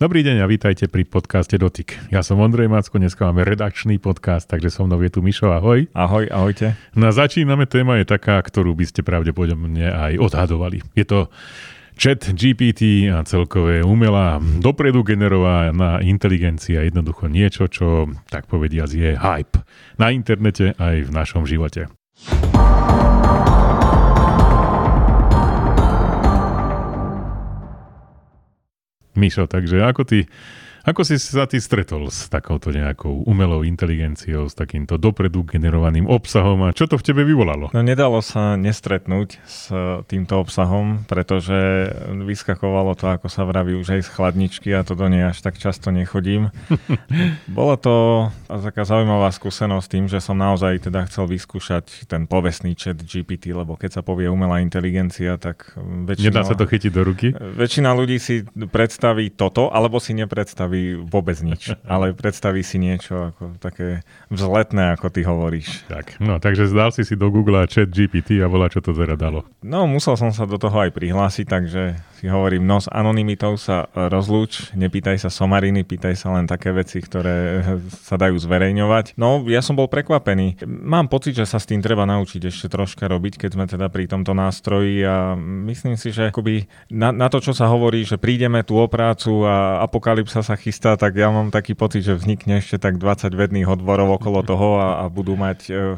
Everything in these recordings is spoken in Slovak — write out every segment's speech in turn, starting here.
Dobrý deň a vítajte pri podcaste Dotyk. Ja som Ondrej Macko, dneska máme redakčný podcast, takže so mnou je tu Mišo, ahoj. Ahoj, ahojte. No začíname, téma je taká, ktorú by ste pravdepodobne aj odhadovali. Je to chat GPT a celkové umelá, dopredu generovaná inteligencia, jednoducho niečo, čo tak povediac je hype na internete aj v našom živote. Mišo, takže ako ty ako si sa ty stretol s takouto nejakou umelou inteligenciou, s takýmto dopredu generovaným obsahom a čo to v tebe vyvolalo? No nedalo sa nestretnúť s týmto obsahom, pretože vyskakovalo to, ako sa vraví, už aj z chladničky a to do nej až tak často nechodím. Bolo to taká zaujímavá skúsenosť tým, že som naozaj teda chcel vyskúšať ten povestný chat GPT, lebo keď sa povie umelá inteligencia, tak väčšina... Nedá sa to chytiť do ruky? Väčšina ľudí si predstaví toto, alebo si nepredstaví nepredstaví vôbec nič, ale predstaví si niečo ako také vzletné, ako ty hovoríš. Tak, no takže zdal si si do Google chat GPT a volá, čo to teda dalo. No, musel som sa do toho aj prihlásiť, takže si hovorím, no s anonymitou sa rozlúč, nepýtaj sa somariny, pýtaj sa len také veci, ktoré sa dajú zverejňovať. No, ja som bol prekvapený. Mám pocit, že sa s tým treba naučiť ešte troška robiť, keď sme teda pri tomto nástroji a myslím si, že akoby na, na to, čo sa hovorí, že prídeme tu o prácu a apokalypsa sa chystá, tak ja mám taký pocit, že vznikne ešte tak 20 vedných odborov okolo toho a, a budú mať e,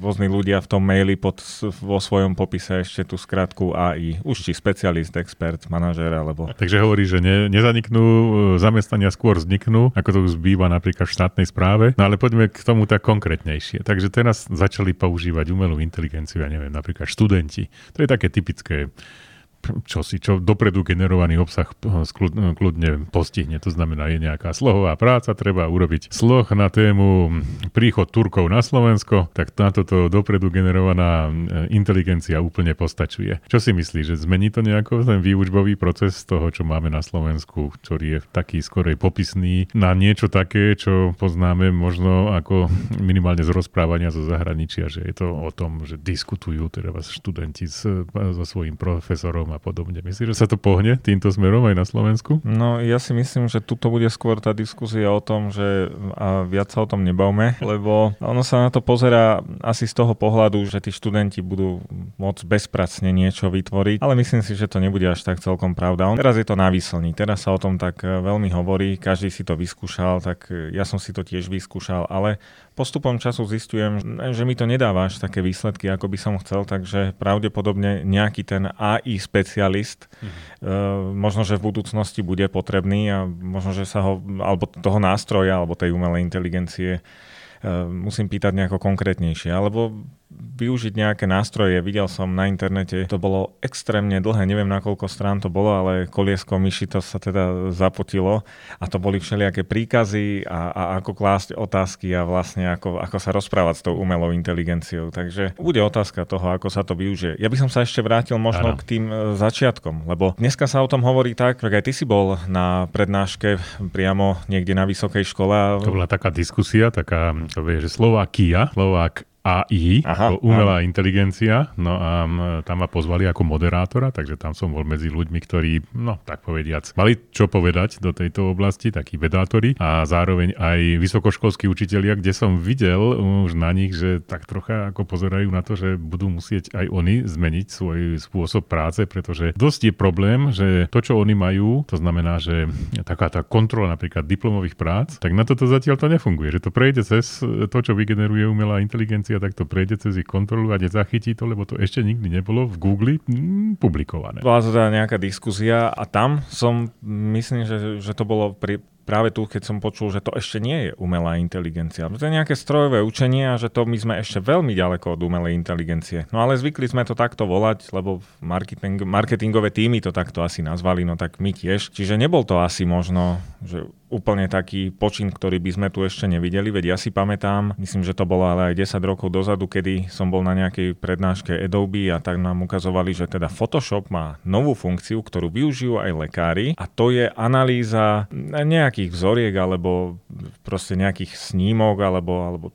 rôzni ľudia v tom maili pod, vo svojom popise ešte tú skratku AI. Už či specialist, expert, expert, manažér alebo... Takže hovorí, že ne, nezaniknú e, zamestnania, skôr vzniknú, ako to už zbýva napríklad v štátnej správe. No ale poďme k tomu tak konkrétnejšie. Takže teraz začali používať umelú inteligenciu, ja neviem, napríklad študenti. To je také typické čo si, čo dopredu generovaný obsah kľudne postihne. To znamená, je nejaká slohová práca, treba urobiť sloh na tému príchod Turkov na Slovensko, tak na toto dopredu generovaná e, inteligencia úplne postačuje. Čo si myslíš, že zmení to nejako ten výučbový proces toho, čo máme na Slovensku, ktorý je taký skorej popisný na niečo také, čo poznáme možno ako minimálne z rozprávania zo zahraničia, že je to o tom, že diskutujú teda študenti so svojím profesorom a podobne. Myslíš, že sa to pohne týmto smerom aj na Slovensku? No ja si myslím, že tuto bude skôr tá diskusia o tom, že a viac sa o tom nebavme, lebo ono sa na to pozera asi z toho pohľadu, že tí študenti budú môcť bezpracne niečo vytvoriť, ale myslím si, že to nebude až tak celkom pravda. On, teraz je to na výslní, teraz sa o tom tak e, veľmi hovorí, každý si to vyskúšal, tak e, ja som si to tiež vyskúšal, ale postupom času zistujem, že mi to nedáva až také výsledky, ako by som chcel, takže pravdepodobne nejaký ten AI špecialist. Mm-hmm. možno, že v budúcnosti bude potrebný a možno, že sa ho, alebo toho nástroja, alebo tej umelej inteligencie uh, musím pýtať nejako konkrétnejšie. Alebo využiť nejaké nástroje. Videl som na internete, to bolo extrémne dlhé, neviem na koľko strán to bolo, ale koliesko myši to sa teda zapotilo a to boli všelijaké príkazy a, a ako klásť otázky a vlastne ako, ako sa rozprávať s tou umelou inteligenciou. Takže bude otázka toho, ako sa to využije. Ja by som sa ešte vrátil možno ano. k tým e, začiatkom, lebo dneska sa o tom hovorí tak, že aj ty si bol na prednáške priamo niekde na vysokej škole. To bola taká diskusia, taká, to vie, že Slovakia, Slovák AI, Aha, umelá aha. inteligencia, no a tam ma pozvali ako moderátora, takže tam som bol medzi ľuďmi, ktorí, no tak povediac, mali čo povedať do tejto oblasti, takí vedátori a zároveň aj vysokoškolskí učitelia, kde som videl už na nich, že tak trocha ako pozerajú na to, že budú musieť aj oni zmeniť svoj spôsob práce, pretože dosť je problém, že to, čo oni majú, to znamená, že taká tá kontrola napríklad diplomových prác, tak na toto zatiaľ to nefunguje, že to prejde cez to, čo vygeneruje umelá inteligencia tak takto prejde cez ich kontrolu a nezachytí to, lebo to ešte nikdy nebolo v Google mm, publikované. Bola to teda nejaká diskusia a tam som, myslím, že, že to bolo pri, práve tu, keď som počul, že to ešte nie je umelá inteligencia. To je nejaké strojové učenie a že to my sme ešte veľmi ďaleko od umelej inteligencie. No ale zvykli sme to takto volať, lebo marketing, marketingové týmy to takto asi nazvali, no tak my tiež. Čiže nebol to asi možno, že úplne taký počin, ktorý by sme tu ešte nevideli, veď ja si pamätám, myslím, že to bolo ale aj 10 rokov dozadu, kedy som bol na nejakej prednáške Adobe a tak nám ukazovali, že teda Photoshop má novú funkciu, ktorú využijú aj lekári a to je analýza nejak nejakých vzoriek alebo proste nejakých snímok alebo, alebo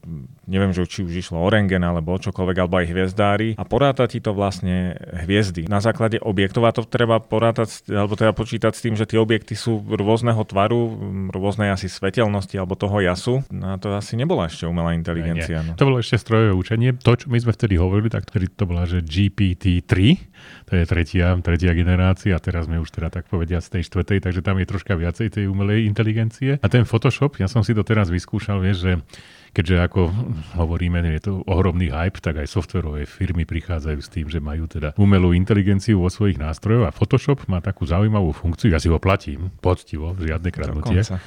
neviem, že či už išlo o rengen alebo o čokoľvek, alebo aj hviezdári a poráta ti to vlastne hviezdy. Na základe objektov a to treba porátať, alebo treba počítať s tým, že tie objekty sú rôzneho tvaru, rôznej asi svetelnosti alebo toho jasu. No a to asi nebola ešte umelá inteligencia. Nie, nie. No. To bolo ešte strojové učenie. To, čo my sme vtedy hovorili, tak vtedy to bola, že GPT-3, to je tretia, tretia generácia a teraz sme už teda tak povedia z tej štvrtej, takže tam je troška viacej tej umelej inteligencie. A ten Photoshop, ja som si to teraz vyskúšal, vieš, že keďže ako hovoríme, je to ohromný hype, tak aj softverové firmy prichádzajú s tým, že majú teda umelú inteligenciu vo svojich nástrojoch a Photoshop má takú zaujímavú funkciu, ja si ho platím, poctivo, žiadne kradnutie. Dokonca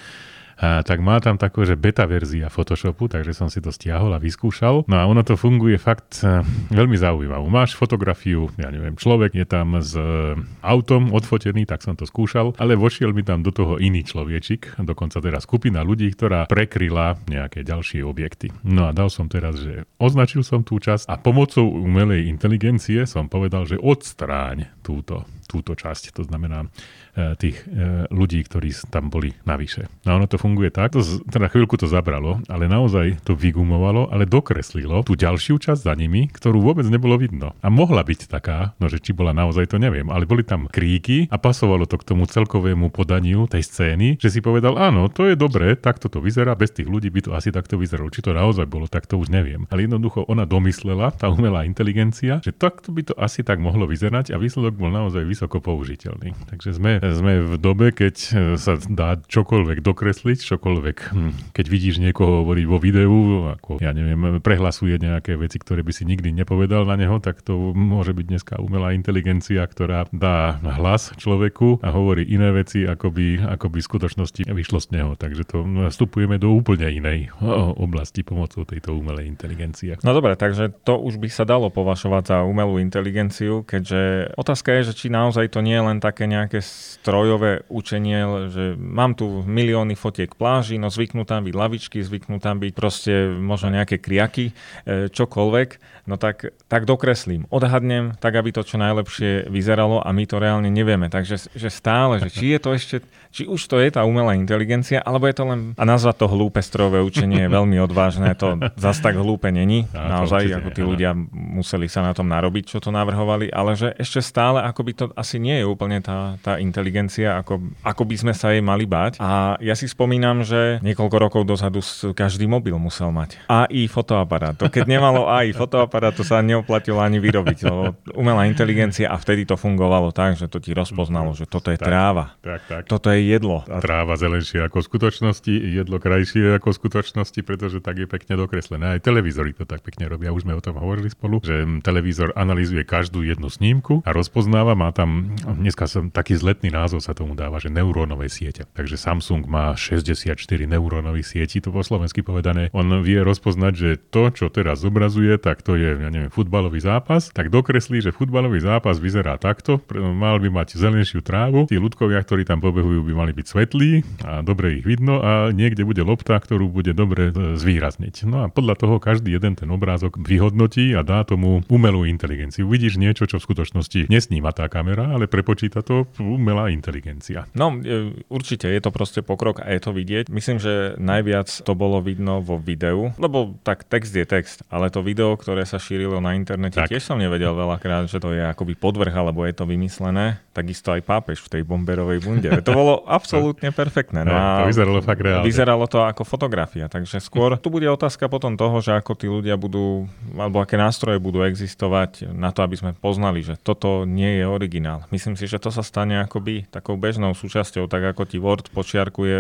tak má tam takú, že beta verzia Photoshopu, takže som si to stiahol a vyskúšal. No a ono to funguje fakt e, veľmi zaujímavé. Máš fotografiu, ja neviem, človek je tam s e, autom odfotený, tak som to skúšal, ale vošiel mi tam do toho iný človečik, dokonca teda skupina ľudí, ktorá prekryla nejaké ďalšie objekty. No a dal som teraz, že označil som tú časť a pomocou umelej inteligencie som povedal, že odstráň túto túto časť, to znamená e, tých e, ľudí, ktorí tam boli navyše. No ono to funguje tak, to, teda chvíľku to zabralo, ale naozaj to vygumovalo, ale dokreslilo tú ďalšiu časť za nimi, ktorú vôbec nebolo vidno. A mohla byť taká, no že či bola naozaj, to neviem, ale boli tam kríky a pasovalo to k tomu celkovému podaniu tej scény, že si povedal, áno, to je dobré, takto to vyzerá, bez tých ľudí by to asi takto vyzeralo. Či to naozaj bolo, tak to už neviem. Ale jednoducho ona domyslela, tá umelá inteligencia, že takto by to asi tak mohlo vyzerať a výsledok bol naozaj vysoko použiteľný. Takže sme, sme v dobe, keď e, sa dá čokoľvek dokresliť, čokoľvek, hm, keď vidíš niekoho hovoriť vo videu, ako ja neviem, prehlasuje nejaké veci, ktoré by si nikdy nepovedal na neho, tak to môže byť dneska umelá inteligencia, ktorá dá hlas človeku a hovorí iné veci, ako by, ako by v skutočnosti vyšlo z neho. Takže to vstupujeme do úplne inej oblasti pomocou tejto umelej inteligencie. No dobre, takže to už by sa dalo považovať za umelú inteligenciu, keďže otázka je, že či naozaj to nie je len také nejaké strojové učenie, že mám tu milióny fotiek pláži, no zvyknú tam byť lavičky, zvyknú tam byť proste možno nejaké kriaky, e, čokoľvek, no tak, tak dokreslím, odhadnem, tak aby to čo najlepšie vyzeralo a my to reálne nevieme. Takže že stále, že či je to ešte, či už to je tá umelá inteligencia, alebo je to len, a nazvať to hlúpe strojové učenie je veľmi odvážne, to zas tak hlúpe není, naozaj, ako tí ľudia museli sa na tom narobiť, čo to navrhovali, ale že ešte stále ako by to asi nie je úplne tá, tá inteligencia, ako, ako by sme sa jej mali bať. A ja si spomínam, že niekoľko rokov dozadu každý mobil musel mať AI fotoaparát. To keď nemalo AI fotoaparát, to sa neoplatilo ani vyrobiť. Lebo umelá inteligencia a vtedy to fungovalo tak, že to ti rozpoznalo, že toto je tak, tráva. Tak, tak. Toto je jedlo. Tráva zelenšie ako v skutočnosti, jedlo krajšie ako v skutočnosti, pretože tak je pekne dokreslené. Aj televízory to tak pekne robia. Už sme o tom hovorili spolu, že televízor analýzuje každú jednu snímku a rozpoznáva, má tam tam, dneska som taký zletný názov sa tomu dáva, že neurónové siete. Takže Samsung má 64 neurónových sietí, to po slovensky povedané. On vie rozpoznať, že to, čo teraz zobrazuje, tak to je, ja neviem, futbalový zápas, tak dokreslí, že futbalový zápas vyzerá takto, mal by mať zelenšiu trávu, tí ľudkovia, ktorí tam pobehujú, by mali byť svetlí a dobre ich vidno a niekde bude lopta, ktorú bude dobre e, zvýrazniť. No a podľa toho každý jeden ten obrázok vyhodnotí a dá tomu umelú inteligenciu. Vidíš niečo, čo v skutočnosti nesníma tá kamera, ale prepočíta to umelá inteligencia. No, e, určite je to proste pokrok a je to vidieť. Myslím, že najviac to bolo vidno vo videu, lebo tak text je text, ale to video, ktoré sa šírilo na internete, tak. tiež som nevedel veľakrát, že to je akoby podvrh, alebo je to vymyslené. Takisto aj pápež v tej bomberovej bunde. To bolo absolútne perfektné. No a to vyzeralo fakt reálne. Vyzeralo to ako fotografia, takže skôr tu bude otázka potom toho, že ako tí ľudia budú, alebo aké nástroje budú existovať na to, aby sme poznali, že toto nie je originál. Myslím si, že to sa stane akoby takou bežnou súčasťou, tak ako ti Word počiarkuje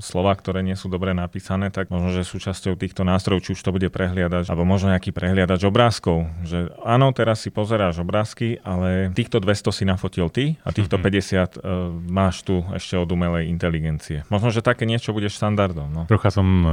slova, ktoré nie sú dobre napísané, tak možno, že súčasťou týchto nástrojov, či už to bude prehliadač, alebo možno nejaký prehliadač obrázkov, že áno, teraz si pozeráš obrázky, ale týchto 200 si nafotil ty a týchto 50 uh, e, máš tu ešte od umelej inteligencie. Možno, že také niečo bude štandardom. No. Trocha som um,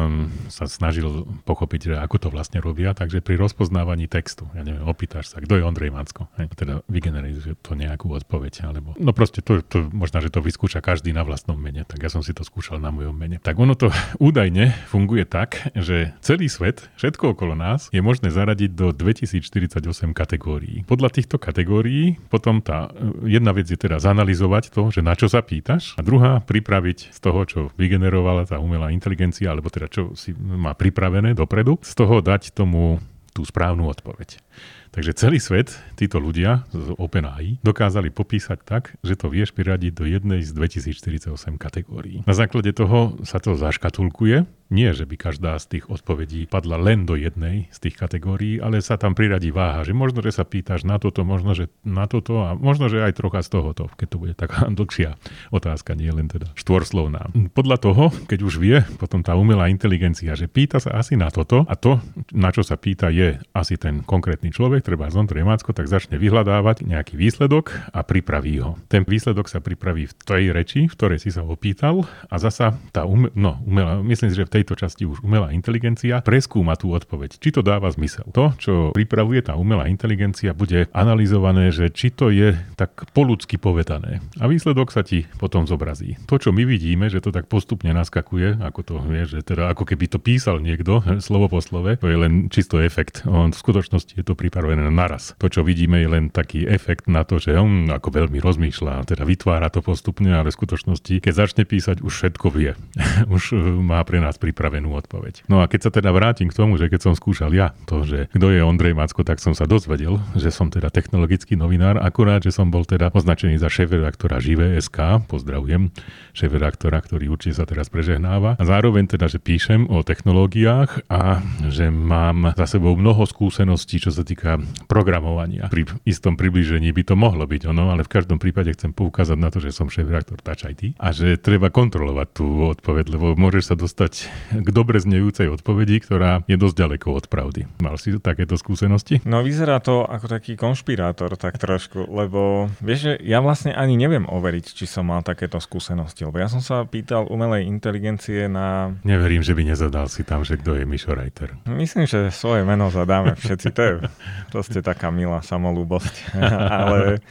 sa snažil pochopiť, že ako to vlastne robia, takže pri rozpoznávaní textu, ja neviem, opýtaš sa, kto je Ondrej Macko, hej, teda vygeneruje to nejakú odpoveď. Alebo, no proste to, to, možno, že to vyskúša každý na vlastnom mene, tak ja som si to skúšal na mojom mene. Tak ono to údajne funguje tak, že celý svet, všetko okolo nás, je možné zaradiť do 2048 kategórií. Podľa týchto kategórií potom tá jedna vec je teda zanalizovať to, že na čo sa pýtaš a druhá pripraviť z toho, čo vygenerovala tá umelá inteligencia, alebo teda čo si má pripravené dopredu, z toho dať tomu tú správnu odpoveď. Takže celý svet, títo ľudia z OpenAI, dokázali popísať tak, že to vieš priradiť do jednej z 2048 kategórií. Na základe toho sa to zaškatulkuje nie, že by každá z tých odpovedí padla len do jednej z tých kategórií, ale sa tam priradí váha, že možno, že sa pýtaš na toto, možno, že na toto a možno, že aj trocha z tohoto, keď to bude taká dlhšia otázka, nie len teda štvorslovná. Podľa toho, keď už vie potom tá umelá inteligencia, že pýta sa asi na toto a to, na čo sa pýta, je asi ten konkrétny človek, treba z Macko, tak začne vyhľadávať nejaký výsledok a pripraví ho. Ten výsledok sa pripraví v tej reči, v ktorej si sa opýtal a zasa tá ume, no, umelá, myslím si, že v tej tejto časti už umelá inteligencia preskúma tú odpoveď, či to dáva zmysel. To, čo pripravuje tá umelá inteligencia, bude analyzované, že či to je tak poludsky povedané. A výsledok sa ti potom zobrazí. To, čo my vidíme, že to tak postupne naskakuje, ako to vie, že teda ako keby to písal niekto, slovo po slove, to je len čisto efekt. On v skutočnosti je to pripravené naraz. To, čo vidíme, je len taký efekt na to, že on ako veľmi rozmýšľa, teda vytvára to postupne, ale v skutočnosti, keď začne písať, už všetko vie. už má pre nás pri pripravenú odpoveď. No a keď sa teda vrátim k tomu, že keď som skúšal ja to, že kto je Ondrej Macko, tak som sa dozvedel, že som teda technologický novinár, akurát, že som bol teda označený za šéf-redaktora Živé SK, pozdravujem šéf-redaktora, ktorý určite sa teraz prežehnáva. A zároveň teda, že píšem o technológiách a že mám za sebou mnoho skúseností, čo sa týka programovania. Pri istom približení by to mohlo byť ono, ale v každom prípade chcem poukázať na to, že som šéf-redaktor Touch IT a že treba kontrolovať tú odpoveď, lebo môžeš sa dostať k dobre znejúcej odpovedi, ktorá je dosť ďaleko od pravdy. Mal si takéto skúsenosti? No vyzerá to ako taký konšpirátor tak trošku, lebo vieš, že ja vlastne ani neviem overiť, či som mal takéto skúsenosti, lebo ja som sa pýtal umelej inteligencie na... Neverím, že by nezadal si tam, že kto je Mišo Reiter. Myslím, že svoje meno zadáme všetci, to je proste taká milá samolúbosť. Ale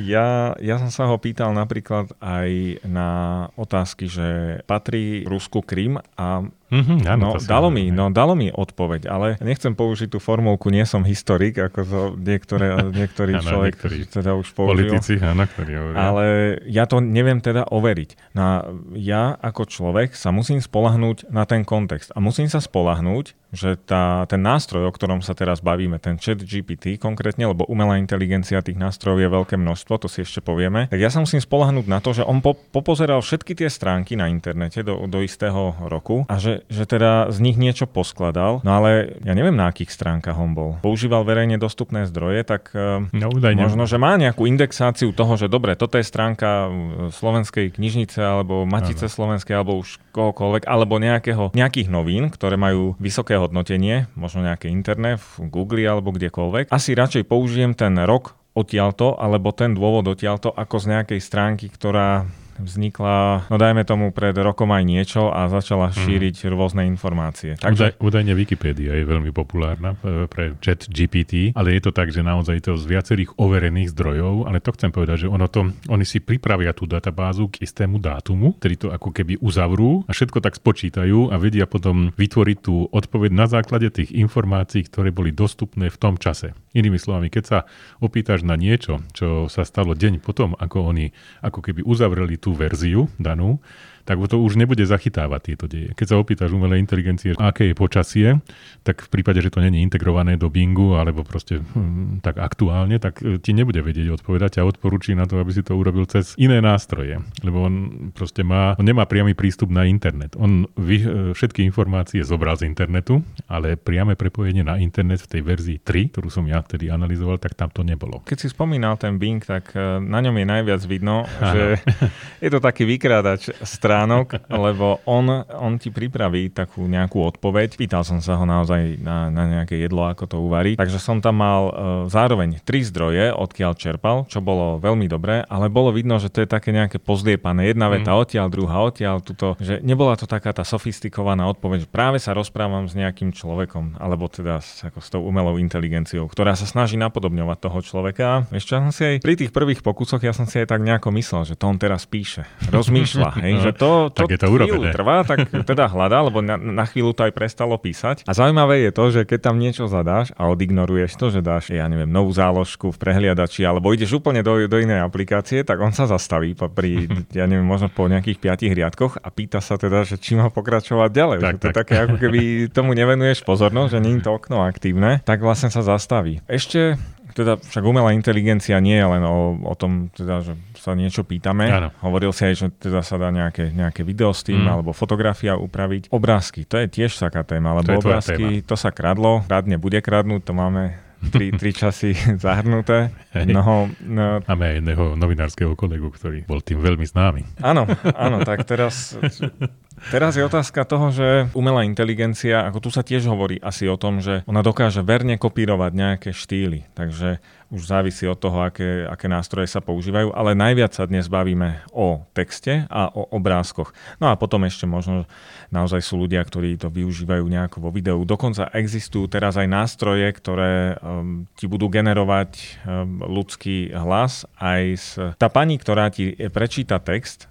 ja, ja som sa ho pýtal napríklad aj na otázky, že patrí Rusku Krym a Um, Mm-hmm, áno, no, dalo mi, no, dalo mi odpoveď, ale nechcem použiť tú formulku, nie som historik, ako to niektoré, niektorý áno, človek, niektorí teda už použil. Politici, áno, ktorí hovoria. Ale ja to neviem teda overiť. No, ja ako človek sa musím spolahnúť na ten kontext a musím sa spolahnúť, že tá, ten nástroj, o ktorom sa teraz bavíme, ten chat GPT konkrétne, lebo umelá inteligencia tých nástrojov je veľké množstvo, to si ešte povieme, tak ja sa musím spolahnúť na to, že on po, popozeral všetky tie stránky na internete do, do istého roku a že že, teda z nich niečo poskladal, no ale ja neviem, na akých stránkach on bol. Používal verejne dostupné zdroje, tak eh, no, možno, že má nejakú indexáciu toho, že dobre, toto je stránka eh, Slovenskej knižnice alebo Matice ano. Slovenskej alebo už kohokoľvek, alebo nejakého, nejakých novín, ktoré majú vysoké hodnotenie, možno nejaké internet v Google alebo kdekoľvek. Asi radšej použijem ten rok odtiaľto, alebo ten dôvod odtiaľto, ako z nejakej stránky, ktorá vznikla, no dajme tomu pred rokom aj niečo a začala mhm. šíriť mm. rôzne informácie. Takže... Udaj, údajne Wikipedia je veľmi populárna e, pre chat GPT, ale je to tak, že naozaj to z viacerých overených zdrojov, ale to chcem povedať, že ono to, oni si pripravia tú databázu k istému dátumu, ktorý to ako keby uzavrú a všetko tak spočítajú a vedia potom vytvoriť tú odpoveď na základe tých informácií, ktoré boli dostupné v tom čase. Inými slovami, keď sa opýtaš na niečo, čo sa stalo deň potom, ako oni ako keby uzavreli tú verziu danú, tak to už nebude zachytávať tieto deje. Keď sa opýtaš umelej inteligencie, aké je počasie, tak v prípade, že to není integrované do Bingu alebo proste hm, tak aktuálne, tak e, ti nebude vedieť odpovedať a odporúči na to, aby si to urobil cez iné nástroje. Lebo on proste má, on nemá priamy prístup na internet. On vy, e, všetky informácie zobral z internetu, ale priame prepojenie na internet v tej verzii 3, ktorú som ja vtedy analyzoval, tak tam to nebolo. Keď si spomínal ten Bing, tak e, na ňom je najviac vidno, že je to taký vykrádač strach stránok, lebo on, on ti pripraví takú nejakú odpoveď. Pýtal som sa ho naozaj na, na nejaké jedlo, ako to uvariť. Takže som tam mal uh, zároveň tri zdroje, odkiaľ čerpal, čo bolo veľmi dobré, ale bolo vidno, že to je také nejaké pozliepané. Jedna veta mm. odtiaľ, druhá odtiaľ, tuto, že nebola to taká tá sofistikovaná odpoveď, že práve sa rozprávam s nejakým človekom, alebo teda s, ako s tou umelou inteligenciou, ktorá sa snaží napodobňovať toho človeka. Ešte som si aj pri tých prvých pokusoch, ja som si aj tak nejako myslel, že to on teraz píše, rozmýšľa, hej, že to, to, tak je to urobené. trvá, tak teda hľadá, lebo na, na chvíľu to aj prestalo písať. A zaujímavé je to, že keď tam niečo zadáš a odignoruješ to, že dáš, ja neviem, novú záložku v prehliadači, alebo ideš úplne do, do inej aplikácie, tak on sa zastaví pri, ja neviem, možno po nejakých piatich riadkoch a pýta sa teda, že či má pokračovať ďalej. Tak, že to tak. je také, ako keby tomu nevenuješ pozornosť, že nie je to okno aktívne, tak vlastne sa zastaví. Ešte teda však umelá inteligencia nie je len o, o tom, teda, že sa niečo pýtame. Ano. Hovoril si aj, že teda sa dá nejaké, nejaké video s tým, mm. alebo fotografia upraviť. Obrázky, to je tiež taká téma, lebo to obrázky, téma. to sa kradlo, kradne bude kradnúť, to máme tri, tri časy zahrnuté. No, no, Máme aj jedného novinárskeho kolegu, ktorý bol tým veľmi známy. Áno, áno, tak teraz Teraz je otázka toho, že umelá inteligencia, ako tu sa tiež hovorí asi o tom, že ona dokáže verne kopírovať nejaké štýly. Takže už závisí od toho, aké, aké nástroje sa používajú, ale najviac sa dnes bavíme o texte a o obrázkoch. No a potom ešte možno naozaj sú ľudia, ktorí to využívajú nejako vo videu. Dokonca existujú teraz aj nástroje, ktoré um, ti budú generovať um, ľudský hlas. Aj z... tá pani, ktorá ti prečíta text,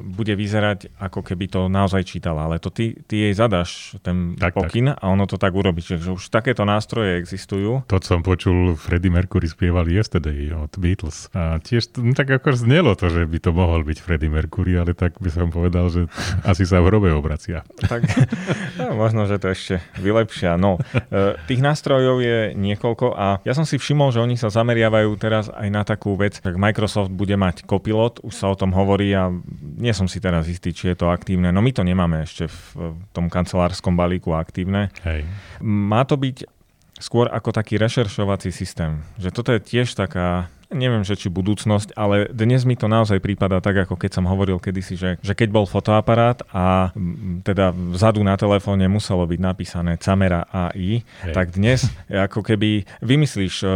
bude vyzerať, ako keby to naozaj čítala, ale to ty, ty jej zadaš ten tak, pokyn tak. a ono to tak urobí. Čiže už takéto nástroje existujú. To som počul Freddie Mercury spievali Yesterday od Beatles. A tiež no, tak ako znelo to, že by to mohol byť Freddie Mercury, ale tak by som povedal, že asi sa v hrobe obracia. Tak, no, možno, že to ešte vylepšia. No, e, tých nástrojov je niekoľko a ja som si všimol, že oni sa zameriavajú teraz aj na takú vec, tak Microsoft bude mať Copilot, už sa o tom hovorí a nie som si teraz istý, či je to aktívne. No my to nemáme ešte v tom kancelárskom balíku aktívne. Hej. Má to byť skôr ako taký rešeršovací systém. Že toto je tiež taká neviem, že či budúcnosť, ale dnes mi to naozaj prípada tak, ako keď som hovoril kedysi, že, že keď bol fotoaparát a teda vzadu na telefóne muselo byť napísané Camera AI, Hej. tak dnes ako keby vymyslíš uh,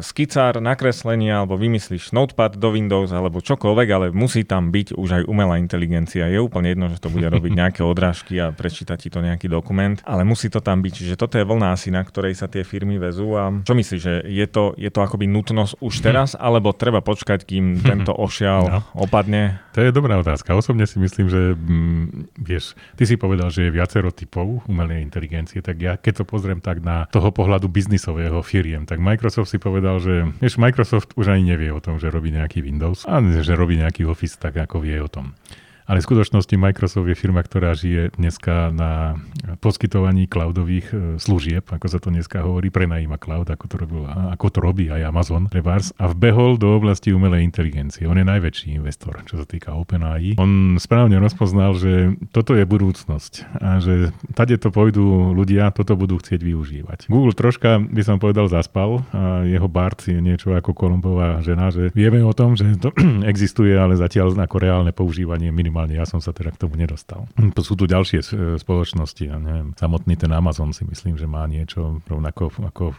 skicár, nakreslenie alebo vymyslíš notepad do Windows alebo čokoľvek, ale musí tam byť už aj umelá inteligencia. Je úplne jedno, že to bude robiť nejaké odrážky a prečítať ti to nejaký dokument, ale musí to tam byť. Čiže toto je vlna asi, na ktorej sa tie firmy vezú a čo myslíš, že je to, je to akoby nutnosť už teraz, alebo treba počkať, kým tento ošial no. opadne? To je dobrá otázka. Osobne si myslím, že mm, vieš, ty si povedal, že je viacero typov umelej inteligencie, tak ja keď to pozriem tak na toho pohľadu biznisového firiem, tak Microsoft si povedal, že vieš, Microsoft už ani nevie o tom, že robí nejaký Windows a že robí nejaký Office tak, ako vie o tom. Ale v skutočnosti Microsoft je firma, ktorá žije dneska na poskytovaní cloudových e, služieb, ako sa to dneska hovorí, prenajíma cloud, ako to, robil, ako to robí aj Amazon Revars a vbehol do oblasti umelej inteligencie. On je najväčší investor, čo sa týka OpenAI. On správne rozpoznal, že toto je budúcnosť a že tade to pôjdu ľudia, toto budú chcieť využívať. Google troška, by som povedal, zaspal a jeho Bart je niečo ako Kolumbová žena, že vieme o tom, že to existuje, ale zatiaľ ako reálne používanie minimálne minimálne ja som sa teda k tomu nedostal. Sú tu ďalšie e, spoločnosti, ja neviem, samotný ten Amazon si myslím, že má niečo rovnako ako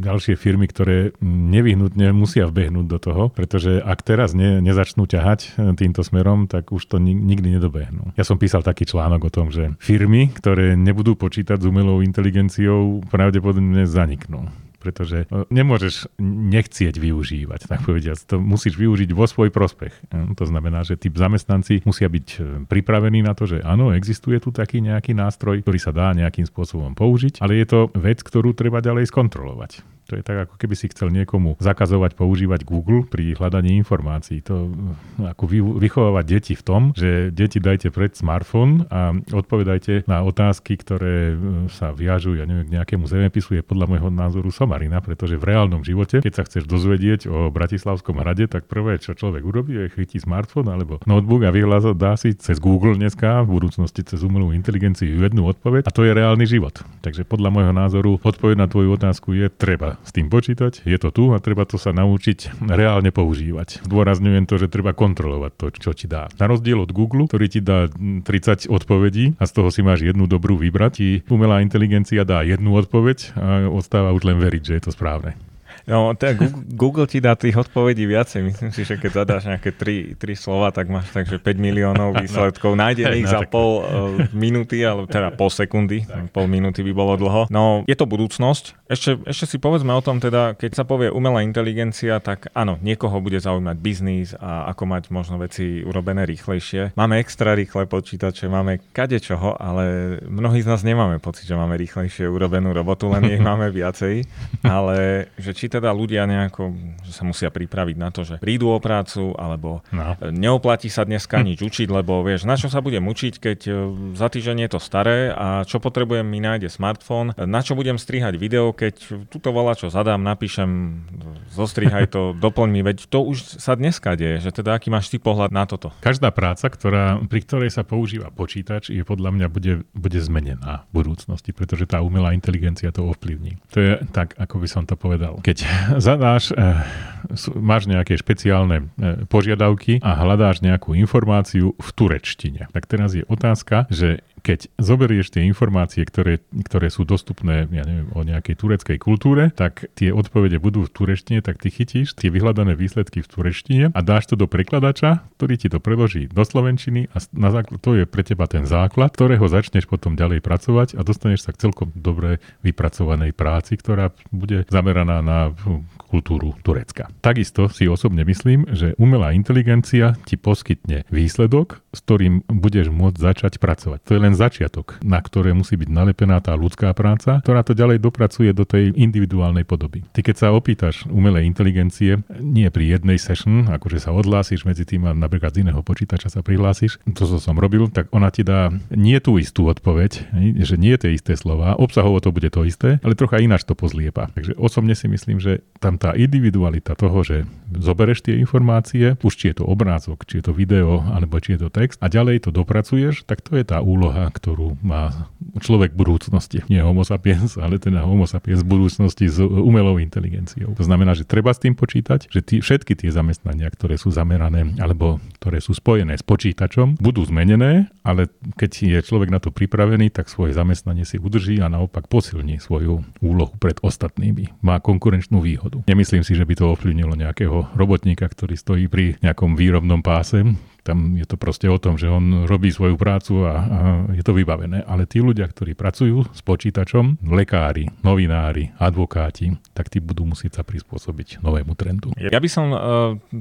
ďalšie firmy, ktoré nevyhnutne musia vbehnúť do toho, pretože ak teraz ne, nezačnú ťahať e, týmto smerom, tak už to nikdy nedobehnú. Ja som písal taký článok o tom, že firmy, ktoré nebudú počítať s umelou inteligenciou, pravdepodobne zaniknú pretože e, nemôžeš nechcieť využívať, tak povediať. To musíš využiť vo svoj prospech. E, to znamená, že tí zamestnanci musia byť e, pripravení na to, že áno, existuje tu taký nejaký nástroj, ktorý sa dá nejakým spôsobom použiť, ale je to vec, ktorú treba ďalej skontrolovať. To je tak, ako keby si chcel niekomu zakazovať používať Google pri hľadaní informácií. To ako vychovávať deti v tom, že deti dajte pred smartfón a odpovedajte na otázky, ktoré sa viažú, ja neviem, k nejakému zemepisu, je podľa môjho názoru som somarina, pretože v reálnom živote, keď sa chceš dozvedieť o Bratislavskom hrade, tak prvé, čo človek urobí, je chytí smartfón alebo notebook a vyhľadá dá si cez Google dneska, v budúcnosti cez umelú inteligenciu jednu odpoveď a to je reálny život. Takže podľa môjho názoru odpoveď na tvoju otázku je treba s tým počítať, je to tu a treba to sa naučiť reálne používať. Dôrazňujem to, že treba kontrolovať to, čo ti dá. Na rozdiel od Google, ktorý ti dá 30 odpovedí a z toho si máš jednu dobrú vybrať, ti umelá inteligencia dá jednu odpoveď a ostáva už len veriť, že je to správne. No, teda Google, ti dá tých odpovedí viacej. Myslím si, že keď zadáš nejaké tri, tri slova, tak máš takže 5 miliónov no. výsledkov no, nájdených no, za pol uh, minúty, alebo teda pol sekundy. Tak. Pol minúty by bolo dlho. No, je to budúcnosť. Ešte, ešte si povedzme o tom teda, keď sa povie umelá inteligencia, tak áno, niekoho bude zaujímať biznis a ako mať možno veci urobené rýchlejšie. Máme extra rýchle počítače, máme kade čoho, ale mnohí z nás nemáme pocit, že máme rýchlejšie urobenú robotu, len ich máme viacej. Ale že či teda ľudia nejako, sa musia pripraviť na to, že prídu o prácu, alebo no. neoplatí sa dneska nič učiť, lebo vieš, na čo sa budem učiť, keď e, za týždeň je to staré a čo potrebujem mi nájde smartfón, na čo budem strihať video, keď tuto volá, čo zadám, napíšem, zostrihaj to, doplň mi, veď to už sa dneska deje, že teda aký máš ty pohľad na toto? Každá práca, ktorá, pri ktorej sa používa počítač, je podľa mňa bude, bude zmenená v budúcnosti, pretože tá umelá inteligencia to ovplyvní. To je tak, ako by som to povedal. Keď zadáš, eh, máš nejaké špeciálne eh, požiadavky a hľadáš nejakú informáciu v turečtine, tak teraz je otázka, že keď zoberieš tie informácie, ktoré, ktoré sú dostupné ja neviem, o nejakej tureckej kultúre, tak tie odpovede budú v tureštine, tak ty chytíš tie vyhľadané výsledky v tureštine a dáš to do prekladača, ktorý ti to preloží do slovenčiny a na základ, to je pre teba ten základ, ktorého začneš potom ďalej pracovať a dostaneš sa k celkom dobre vypracovanej práci, ktorá bude zameraná na kultúru Turecka. Takisto si osobne myslím, že umelá inteligencia ti poskytne výsledok, s ktorým budeš môcť začať pracovať. To je len začiatok, na ktoré musí byť nalepená tá ľudská práca, ktorá to ďalej dopracuje do tej individuálnej podoby. Ty keď sa opýtaš umelej inteligencie, nie pri jednej session, akože sa odhlásiš medzi tým a napríklad z iného počítača sa prihlásiš, to, čo som robil, tak ona ti dá nie tú istú odpoveď, že nie tie isté slova, obsahovo to bude to isté, ale trocha ináč to pozliepa. Takže osobne si myslím, že tam tá individualita toho, že zobereš tie informácie, už či je to obrázok, či je to video, alebo či je to text a ďalej to dopracuješ, tak to je tá úloha ktorú má človek budúcnosti. Nie homo sapiens, ale teda homo sapiens budúcnosti s umelou inteligenciou. To znamená, že treba s tým počítať, že tí, všetky tie zamestnania, ktoré sú zamerané alebo ktoré sú spojené s počítačom, budú zmenené, ale keď je človek na to pripravený, tak svoje zamestnanie si udrží a naopak posilní svoju úlohu pred ostatnými. Má konkurenčnú výhodu. Nemyslím si, že by to ovplyvnilo nejakého robotníka, ktorý stojí pri nejakom výrobnom páse, tam je to proste o tom, že on robí svoju prácu a, a je to vybavené. Ale tí ľudia, ktorí pracujú s počítačom, lekári, novinári, advokáti, tak tí budú musieť sa prispôsobiť novému trendu. Ja by som uh,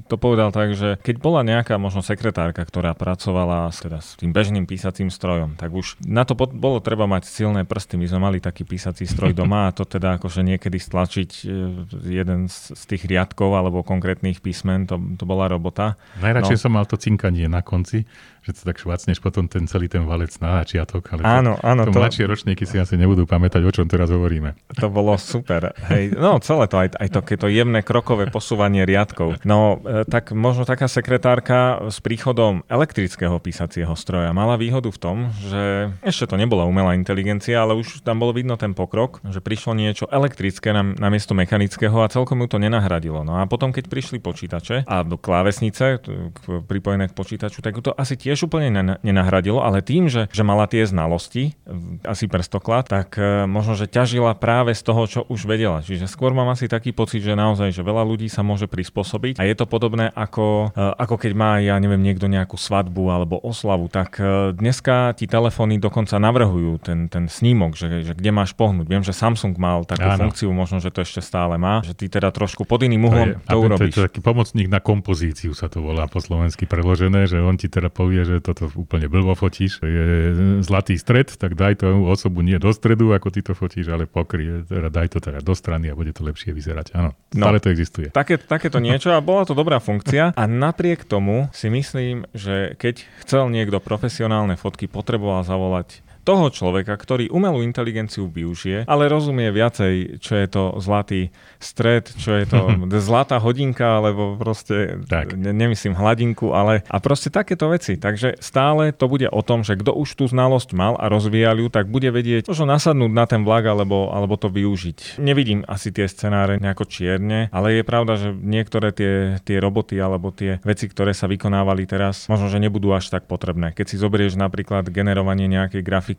to povedal tak, že keď bola nejaká možno sekretárka, ktorá pracovala s, teda, s tým bežným písacím strojom, tak už na to bolo treba mať silné prsty. My sme mali taký písací stroj doma a to teda akože niekedy stlačiť e, jeden z, z tých riadkov alebo konkrétnych písmen, to, to bola robota. Najradšej no. som mal to cinkanie nie na konci, že to tak švacneš potom ten celý ten valec na začiatok. Ale áno, to, áno. To, to mladšie ročníky si asi nebudú pamätať, o čom teraz hovoríme. To bolo super. Hej, no celé to, aj, aj to, keď to jemné krokové posúvanie riadkov. No e, tak možno taká sekretárka s príchodom elektrického písacieho stroja mala výhodu v tom, že ešte to nebola umelá inteligencia, ale už tam bolo vidno ten pokrok, že prišlo niečo elektrické na, na miesto mechanického a celkom ju to nenahradilo. No a potom, keď prišli počítače a do klávesnice pripojené k počítaču, tak to asi tiež úplne nenahradilo, ale tým, že, že mala tie znalosti, asi prstoklad, tak e, možno, že ťažila práve z toho, čo už vedela. Čiže skôr mám asi taký pocit, že naozaj, že veľa ľudí sa môže prispôsobiť a je to podobné ako, e, ako keď má, ja neviem, niekto nejakú svadbu alebo oslavu, tak e, dneska ti telefóny dokonca navrhujú ten, ten snímok, že, že kde máš pohnúť. Viem, že Samsung mal takú Áno. funkciu, možno, že to ešte stále má, že ty teda trošku pod iným uhlom to, je, to urobíš. To je taký pomocník na kompozíciu sa to volá po slovensky preložené, že on ti teda povie, že toto úplne blbo fotíš, je zlatý stred, tak daj to osobu nie do stredu, ako ty to fotíš, ale pokrie, teda daj to teda do strany a bude to lepšie vyzerať. Áno, no, stále no, to existuje. Také, takéto niečo a bola to dobrá funkcia a napriek tomu si myslím, že keď chcel niekto profesionálne fotky, potreboval zavolať toho človeka, ktorý umelú inteligenciu využije, ale rozumie viacej, čo je to zlatý stred, čo je to zlatá hodinka, alebo proste, tak. Ne, nemyslím hladinku, ale a proste takéto veci. Takže stále to bude o tom, že kto už tú znalosť mal a rozvíjal ju, tak bude vedieť možno nasadnúť na ten vlak alebo, alebo to využiť. Nevidím asi tie scenáre nejako čierne, ale je pravda, že niektoré tie, tie roboty alebo tie veci, ktoré sa vykonávali teraz, možno, že nebudú až tak potrebné. Keď si zoberieš napríklad generovanie nejakej grafiky,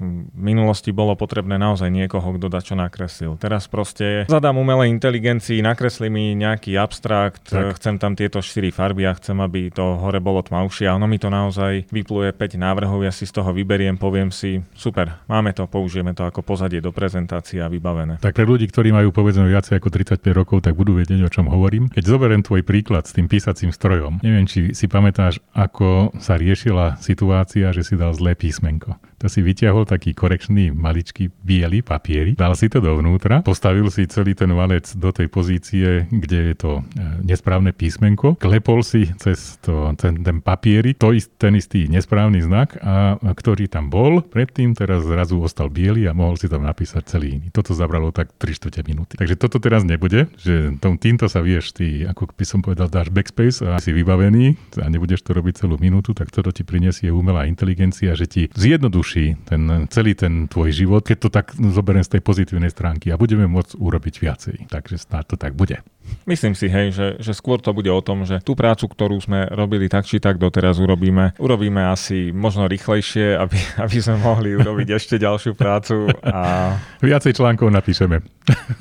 v minulosti bolo potrebné naozaj niekoho, kto da čo nakreslil. Teraz proste zadám umelej inteligencii, nakreslí mi nejaký abstrakt, tak. chcem tam tieto 4 farby a chcem, aby to hore bolo tmavšie a ono mi to naozaj vypluje 5 návrhov, ja si z toho vyberiem, poviem si, super, máme to, použijeme to ako pozadie do prezentácie a vybavené. Tak pre ľudí, ktorí majú povedzme viacej ako 35 rokov, tak budú vedieť, o čom hovorím. Keď zoberiem tvoj príklad s tým písacím strojom, neviem, či si pamätáš, ako sa riešila situácia, že si dal zlé písmenko. To si vyťahol taký korekčný maličký biely papier, dal si to dovnútra, postavil si celý ten valec do tej pozície, kde je to e, nesprávne písmenko, klepol si cez to, ten, ten papieri, to ist, ten istý nesprávny znak, a, a ktorý tam bol, predtým teraz zrazu ostal biely a mohol si tam napísať celý iný. Toto zabralo tak 3 4 minúty. Takže toto teraz nebude, že tom, týmto sa vieš, ty, ako by som povedal, dáš backspace a si vybavený a nebudeš to robiť celú minútu, tak toto ti prinesie umelá inteligencia, že ti zjednoduší zjednoduší ten, celý ten tvoj život, keď to tak zoberiem z tej pozitívnej stránky a budeme môcť urobiť viacej. Takže snad to tak bude. Myslím si, hej, že, že skôr to bude o tom, že tú prácu, ktorú sme robili tak či tak doteraz urobíme, urobíme asi možno rýchlejšie, aby, aby sme mohli urobiť ešte ďalšiu prácu. A... Viacej článkov napíšeme.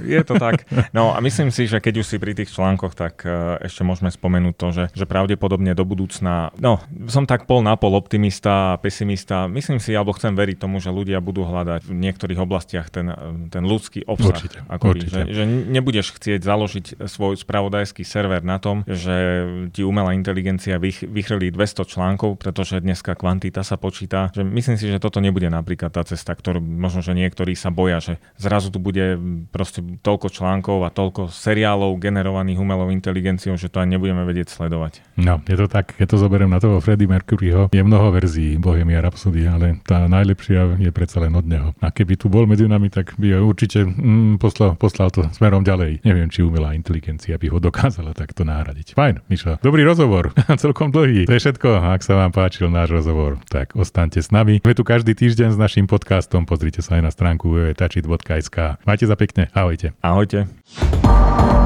Je to tak. No a myslím si, že keď už si pri tých článkoch, tak e, ešte môžeme spomenúť to, že, že pravdepodobne do budúcna, no som tak pol na pol optimista pesimista. Myslím si, alebo chcem veriť tomu, že ľudia budú hľadať v niektorých oblastiach ten, ten ľudský obsah. Určite, ako určite. Že, že nebudeš chcieť založiť svoj spravodajský server na tom, že ti umelá inteligencia vych, vychrlí 200 článkov, pretože dneska kvantita sa počíta. Že myslím si, že toto nebude napríklad tá cesta, ktorú možno, že niektorí sa boja, že zrazu tu bude proste toľko článkov a toľko seriálov generovaných umelou inteligenciou, že to ani nebudeme vedieť sledovať. No, je to tak, keď to zoberiem na toho Freddie Mercuryho, je mnoho verzií Bohemia Rhapsody, ale tá najlepšia je predsa len od neho. A keby tu bol medzi nami, tak by určite mm, poslal, poslal to smerom ďalej. Neviem, či umelá inteligencia by ho dokázala takto nahradiť. Fajn, Mišo. Dobrý rozhovor. Celkom dlhý. To je všetko. Ak sa vám páčil náš rozhovor, tak ostaňte s nami. Sme tu každý týždeň s našim podcastom. Pozrite sa aj na stránku www.tačit.sk. Majte za pekne. Ahojte. Ahojte.